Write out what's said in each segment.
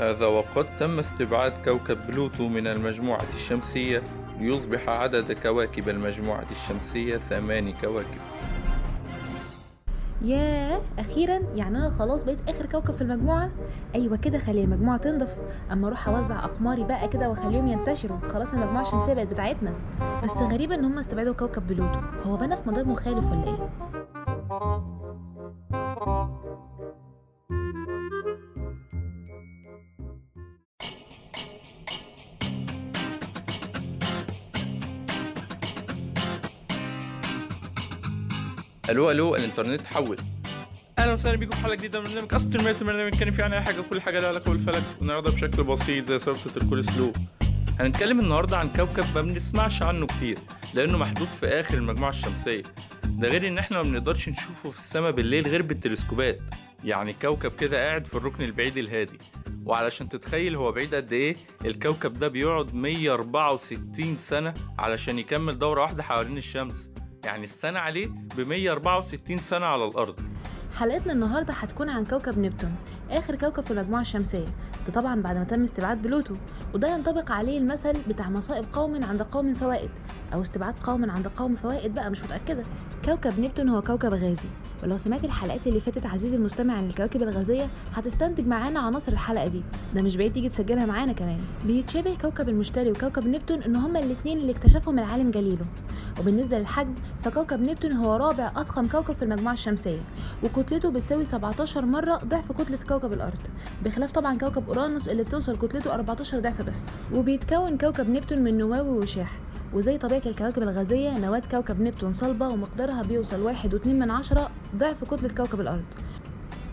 هذا وقد تم استبعاد كوكب بلوتو من المجموعة الشمسية ليصبح عدد كواكب المجموعة الشمسية ثماني كواكب. ياه أخيرا يعني أنا خلاص بقيت آخر كوكب في المجموعة؟ أيوه كده خلي المجموعة تنضف. أما أروح أوزع أقماري بقى كده وأخليهم ينتشروا. خلاص المجموعة الشمسية بقت بتاعتنا. بس غريبه إن هم استبعدوا كوكب بلوتو. هو بنى في مدار مخالف ولا إيه؟ ألو ألو الانترنت حول. أهلا وسهلا بيكم في حلقة جديدة من برنامج ميت برنامج بنتكلم فيه عن أي حاجة كل حاجة لها علاقة بالفلك. ونعرضها بشكل بسيط زي سلطه الكول سلو. هنتكلم النهارده عن كوكب ما بنسمعش عنه كتير لأنه محدود في آخر المجموعة الشمسية. ده غير إن إحنا ما بنقدرش نشوفه في السماء بالليل غير بالتلسكوبات. يعني كوكب كده قاعد في الركن البعيد الهادي. وعلشان تتخيل هو بعيد قد إيه الكوكب ده بيقعد 164 سنة علشان يكمل دورة واحدة حوالين الشمس. يعني السنة عليه ب 164 سنة على الأرض. حلقتنا النهارده هتكون عن كوكب نبتون آخر كوكب في المجموعة الشمسية ده طبعا بعد ما تم استبعاد بلوتو وده ينطبق عليه المثل بتاع مصائب قوم عند قوم فوائد. أو استبعاد قوم عند قوم فوائد بقى مش متأكدة. كوكب نبتون هو كوكب غازي. ولو سمعت الحلقات اللي فاتت عزيزي المستمع عن الكواكب الغازية هتستنتج معانا عناصر الحلقة دي. ده مش بعيد تيجي تسجلها معانا كمان. بيتشابه كوكب المشتري وكوكب نبتون إن هما الاثنين اللي اكتشفهم العالم جاليلو وبالنسبة للحجم فكوكب نبتون هو رابع أضخم كوكب في المجموعة الشمسية. وكتلته بتساوي 17 مرة ضعف كتلة كوكب الأرض. بخلاف طبعا كوكب أورانوس اللي بتوصل كتلته 14 ضعف بس. وبيتكون كوكب نبتون من نواة ووشاح وزي طبيعة الكواكب الغازية نواة كوكب نبتون صلبة ومقدارها بيوصل واحد واتنين من عشرة ضعف كتلة كوكب الأرض.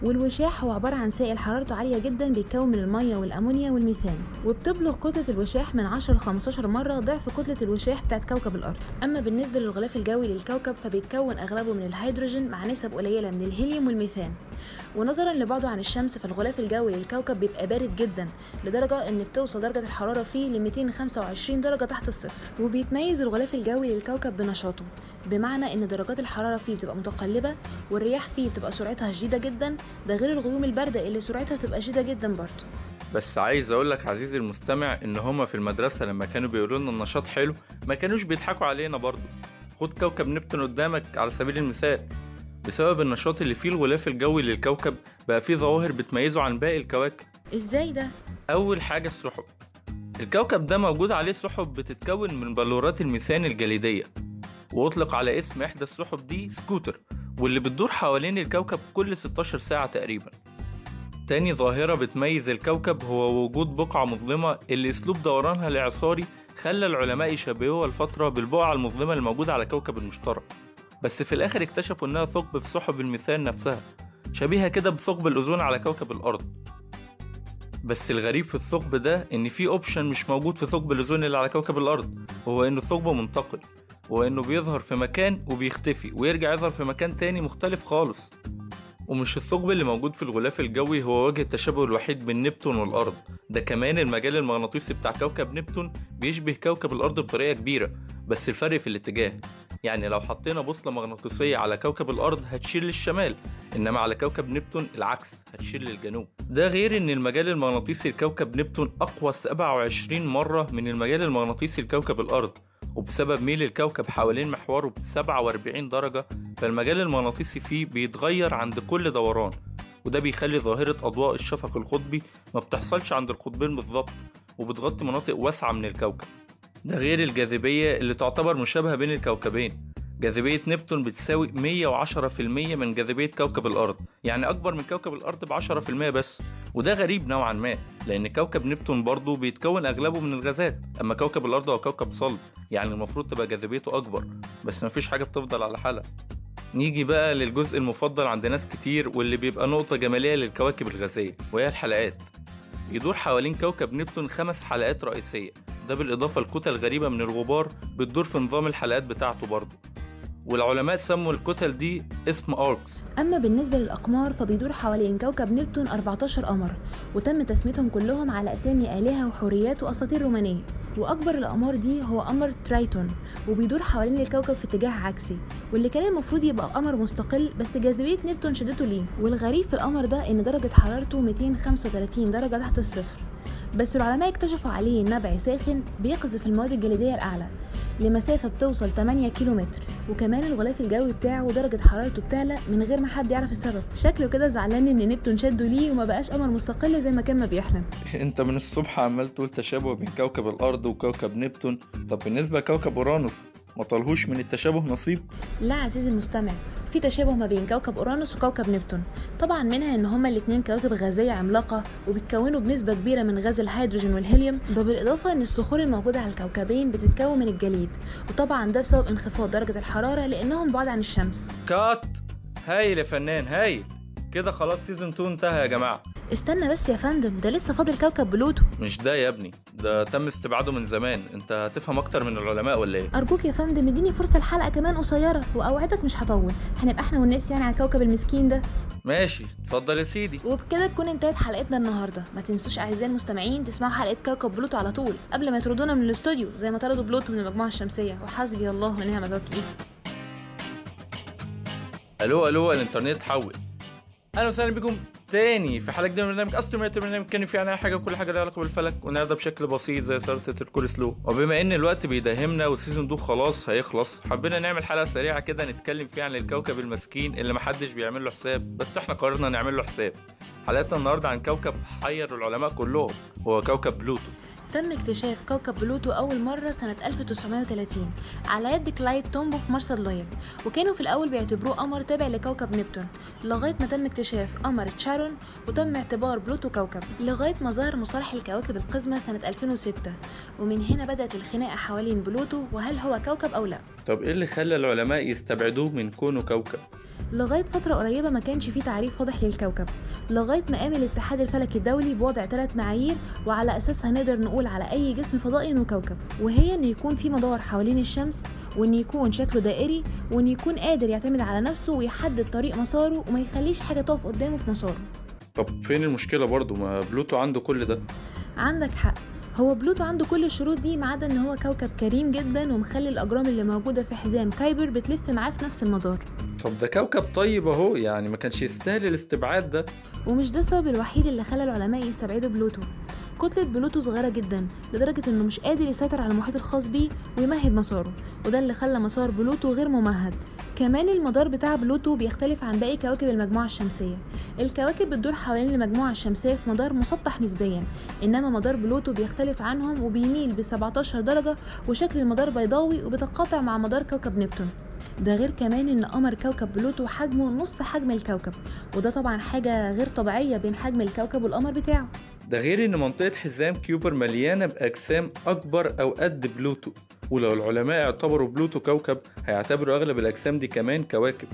والوشاح هو عبارة عن سائل حرارته عالية جدا بيتكون من المية والأمونيا والميثان. وبتبلغ كتلة الوشاح من 10 ل 15 مرة ضعف كتلة الوشاح بتاعت كوكب الأرض. أما بالنسبة للغلاف الجوي للكوكب فبيتكون أغلبه من الهيدروجين مع نسب قليلة من الهيليوم والميثان. ونظرا لبعده عن الشمس فالغلاف الجوي للكوكب بيبقى بارد جدا لدرجة إن بتوصل درجة الحرارة فيه ل 225 درجة تحت الصفر. وبيتميز الغلاف الجوي للكوكب بنشاطه بمعنى إن درجات الحرارة فيه بتبقى متقلبة والرياح فيه بتبقى سرعتها شديدة جدا ده غير الغيوم الباردة اللي سرعتها بتبقى شديدة جدا برضه. بس عايز أقول لك عزيزي المستمع إن هما في المدرسة لما كانوا بيقولوا لنا النشاط حلو ما كانوش بيضحكوا علينا برضه. خد كوكب نبتون قدامك على سبيل المثال. بسبب النشاط اللي فيه الغلاف الجوي للكوكب بقى فيه ظواهر بتميزه عن باقي الكواكب. إزاي ده؟ أول حاجة السحب. الكوكب ده موجود عليه سحب بتتكون من بلورات الميثان الجليدية وأطلق على اسم إحدى السحب دي سكوتر واللي بتدور حوالين الكوكب كل 16 ساعة تقريبا. تاني ظاهرة بتميز الكوكب هو وجود بقعة مظلمة اللي أسلوب دورانها الإعصاري خلى العلماء يشبهوها الفترة بالبقعة المظلمة الموجودة على كوكب المشتري. بس في الآخر اكتشفوا إنها ثقب في سحب الميثان نفسها شبيهة كده بثقب الأوزون على كوكب الأرض. بس الغريب في الثقب ده إن في أوبشن مش موجود في ثقب الأوزون اللي على كوكب الأرض وهو إنه الثقب منتقل وإنه بيظهر في مكان وبيختفي ويرجع يظهر في مكان تاني مختلف خالص. ومش الثقب اللي موجود في الغلاف الجوي هو وجه التشابه الوحيد بين نبتون والأرض. ده كمان المجال المغناطيسي بتاع كوكب نبتون بيشبه كوكب الأرض بطريقة كبيرة بس الفرق في الاتجاه. يعني لو حطينا بوصلة مغناطيسية على كوكب الأرض هتشير للشمال إنما على كوكب نبتون العكس هتشير للجنوب. ده غير إن المجال المغناطيسي لكوكب نبتون أقوى 27 مرة من المجال المغناطيسي لكوكب الأرض وبسبب ميل الكوكب حوالين محوره ب 47 درجة فالمجال المغناطيسي فيه بيتغير عند كل دوران وده بيخلي ظاهرة أضواء الشفق القطبي ما بتحصلش عند القطبين بالظبط وبتغطي مناطق واسعة من الكوكب. ده غير الجاذبية اللي تعتبر مشابهة بين الكوكبين. جاذبية نبتون بتساوي 110% من جاذبية كوكب الأرض. يعني أكبر من كوكب الأرض ب 10% بس وده غريب نوعا ما لأن كوكب نبتون برضه بيتكون أغلبه من الغازات. أما كوكب الأرض هو كوكب صلب يعني المفروض تبقى جاذبيته أكبر. بس مفيش حاجة بتفضل على حالها. نيجي بقى للجزء المفضل عند ناس كتير واللي بيبقى نقطة جمالية للكواكب الغازية وهي الحلقات. يدور حوالين كوكب نبتون خمس حلقات رئيسية. ده بالإضافة لكتل غريبة من الغبار بتدور في نظام الحلقات بتاعته برضه. والعلماء سموا الكتل دي اسم أركس. أما بالنسبة للأقمار فبيدور حوالين كوكب نبتون 14 قمر وتم تسميتهم كلهم على أسامي آلهة وحوريات وأساطير رومانية. وأكبر الأقمار دي هو قمر ترايتون وبيدور حوالين الكوكب في اتجاه عكسي واللي كان المفروض يبقى قمر مستقل بس جاذبية نبتون شدته ليه؟ والغريب في القمر ده إن درجة حرارته 235 درجة تحت الصفر. بس العلماء اكتشفوا عليه نبع ساخن بيقذف المواد الجليدية الأعلى لمسافة بتوصل 8 كيلومتر وكمان الغلاف الجوي بتاعه ودرجة حرارته بتعلى من غير ما حد يعرف السبب. شكله كده زعلان إن نبتون شده ليه وما بقاش قمر مستقل زي ما كان ما بيحلم. أنت من الصبح عمال تقول تشابه بين كوكب الأرض وكوكب نبتون. طب بالنسبة لكوكب أورانوس ما طالهوش من التشابه نصيب. لا عزيزي المستمع في تشابه ما بين كوكب أورانوس وكوكب نبتون. طبعا منها إن هما الاتنين كواكب غازية عملاقة وبيتكونوا بنسبة كبيرة من غاز الهيدروجين والهيليوم ده بالاضافه إن الصخور الموجودة على الكوكبين بتتكون من الجليد. وطبعا ده بسبب انخفاض درجة الحرارة لأنهم بعاد عن الشمس. cut! هايل يا فنان هايل! كده خلاص season 2 انتهى يا جماعة. استنى بس يا فندم ده لسه فاضل كوكب بلوتو. مش ده يا ابني ده تم استبعاده من زمان. انت هتفهم أكتر من العلماء ولا إيه؟ أرجوك يا فندم اديني فرصة الحلقة كمان قصيرة وأوعدك مش هطول. هنبقى إحنا والناس يعني على الكوكب المسكين ده. ماشي اتفضل يا سيدي. وبكده تكون انتهت حلقتنا النهارده. ما تنسوش أعزائي المستمعين تسمعوا حلقة كوكب بلوتو على طول قبل ما يطردونا من الاستوديو زي ما طردوا بلوتو من المجموعة الشمسية. وحسبي الله ونعم الوكيل. ألو ألو الإنترنت حول. أهلا وسهلا بكم. تاني في حلقة جديدة من برنامج استروميت برنامج كان فيه عنها حاجة كل حاجة لها علاقة بالفلك ونعرضها بشكل بسيط زي سلطه الكول سلو وبما إن الوقت بيداهمنا وال season ده خلاص هيخلص حبينا نعمل حلقة سريعة كده نتكلم فيها عن الكوكب المسكين اللي محدش بيعمل له حساب بس إحنا قررنا نعمل له حساب. حلقتنا النهارده عن كوكب حير العلماء كلهم هو كوكب بلوتو. تم اكتشاف كوكب بلوتو أول مرة سنة 1930 على يد كلايد تومبو في مرصد لويل وكانوا في الأول بيعتبروه قمر تابع لكوكب نبتون لغاية ما تم اكتشاف قمر تشارون وتم اعتبار بلوتو كوكب لغاية ما ظهر مصطلح الكواكب القزمة سنة 2006 ومن هنا بدأت الخناقة حوالين بلوتو وهل هو كوكب أو لا. طب إيه اللي خلى العلماء يستبعدوه من كونه كوكب؟ لغاية فترة قريبة ما كانش فيه تعريف واضح للكوكب. لغاية ما قام الاتحاد الفلكي الدولي بوضع ثلاث معايير وعلى أساسها نقدر نقول على أي جسم فضائي إنه كوكب وهي إن يكون فيه مدار حوالين الشمس وإن يكون شكله دائري وإن يكون قادر يعتمد على نفسه ويحدد طريق مساره وما يخليش حاجة تقف قدامه في مساره. طب فين المشكلة برضو؟ ما بلوتو عنده كل ده. عندك حق. هو بلوتو عنده كل الشروط دي ما عدا إن هو كوكب كريم جدا ومخلي الأجرام اللي موجودة في حزام. كايبر بتلف معاه في نفس المدار. طب ده كوكب طيب أهو يعني ما كانش يستاهل الاستبعاد ده. ومش ده السبب الوحيد اللي خلى العلماء يستبعدوا بلوتو. كتلة بلوتو صغيرة جدا لدرجة إنه مش قادر يسيطر على المحيط الخاص بيه ويمهد مساره. وده اللي خلى مسار بلوتو غير ممهد. كمان المدار بتاع بلوتو بيختلف عن باقي كواكب المجموعة الشمسية. الكواكب بتدور حوالين المجموعة الشمسية في مدار مسطح نسبيا إنما مدار بلوتو بيختلف عنهم وبيميل ب 17 درجة وشكل المدار بيضاوي وبيتقاطع مع مدار كوكب نبتون. ده غير كمان إن قمر كوكب بلوتو حجمه نص حجم الكوكب وده طبعا حاجة غير طبيعية بين حجم الكوكب والقمر بتاعه. ده غير إن منطقة حزام كايبر مليانة بأجسام أكبر أو قد بلوتو. ولو العلماء اعتبروا بلوتو كوكب هيعتبروا أغلب الأجسام دي كمان كواكب.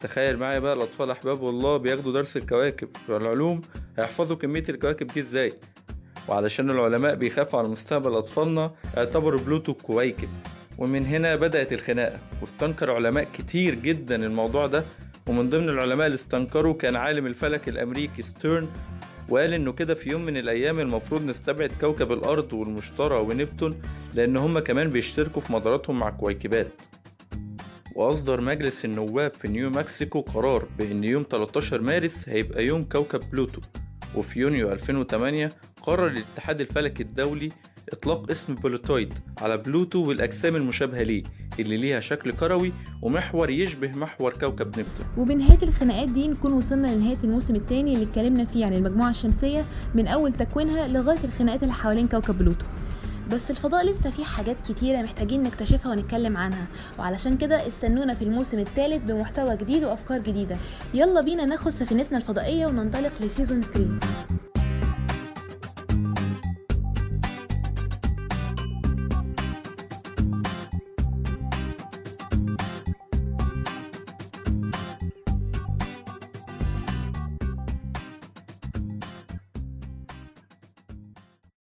تخيل معايا بقى الأطفال أحباب الله بياخدوا درس الكواكب. في العلوم هيحفظوا كمية الكواكب دي إزاي؟ وعلشان العلماء بيخافوا على مستقبل أطفالنا اعتبروا بلوتو كويكب ومن هنا بدأت الخناقة واستنكر علماء كتير جدا الموضوع ده. ومن ضمن العلماء اللي استنكروا كان عالم الفلك الأمريكي ستيرن وقال إنه كده في يوم من الأيام المفروض نستبعد كوكب الأرض والمشتري ونبتون لأن هما كمان بيشتركوا في مداراتهم مع الكويكبات. وأصدر مجلس النواب في نيو مكسيكو قرار بإن يوم 13 مارس هيبقى يوم كوكب بلوتو. وفي يونيو 2008 قرر الاتحاد الفلكي الدولي إطلاق اسم بلوتويد على بلوتو والأجسام المشابهة ليه اللي ليها شكل كروي ومحور يشبه محور كوكب نبتون. وبنهاية الخناقات دي نكون وصلنا لنهاية الموسم الثاني اللي اتكلمنا فيه عن المجموعة الشمسية من أول تكوينها لغاية الخناقات اللي حوالين كوكب بلوتو. بس الفضاء لسه فيه حاجات كتيرة محتاجين نكتشفها ونتكلم عنها وعلشان كده استنونا في الموسم الثالث بمحتوى جديد وأفكار جديدة. يلا بينا ناخد سفينتنا الفضائية وننطلق ل season 3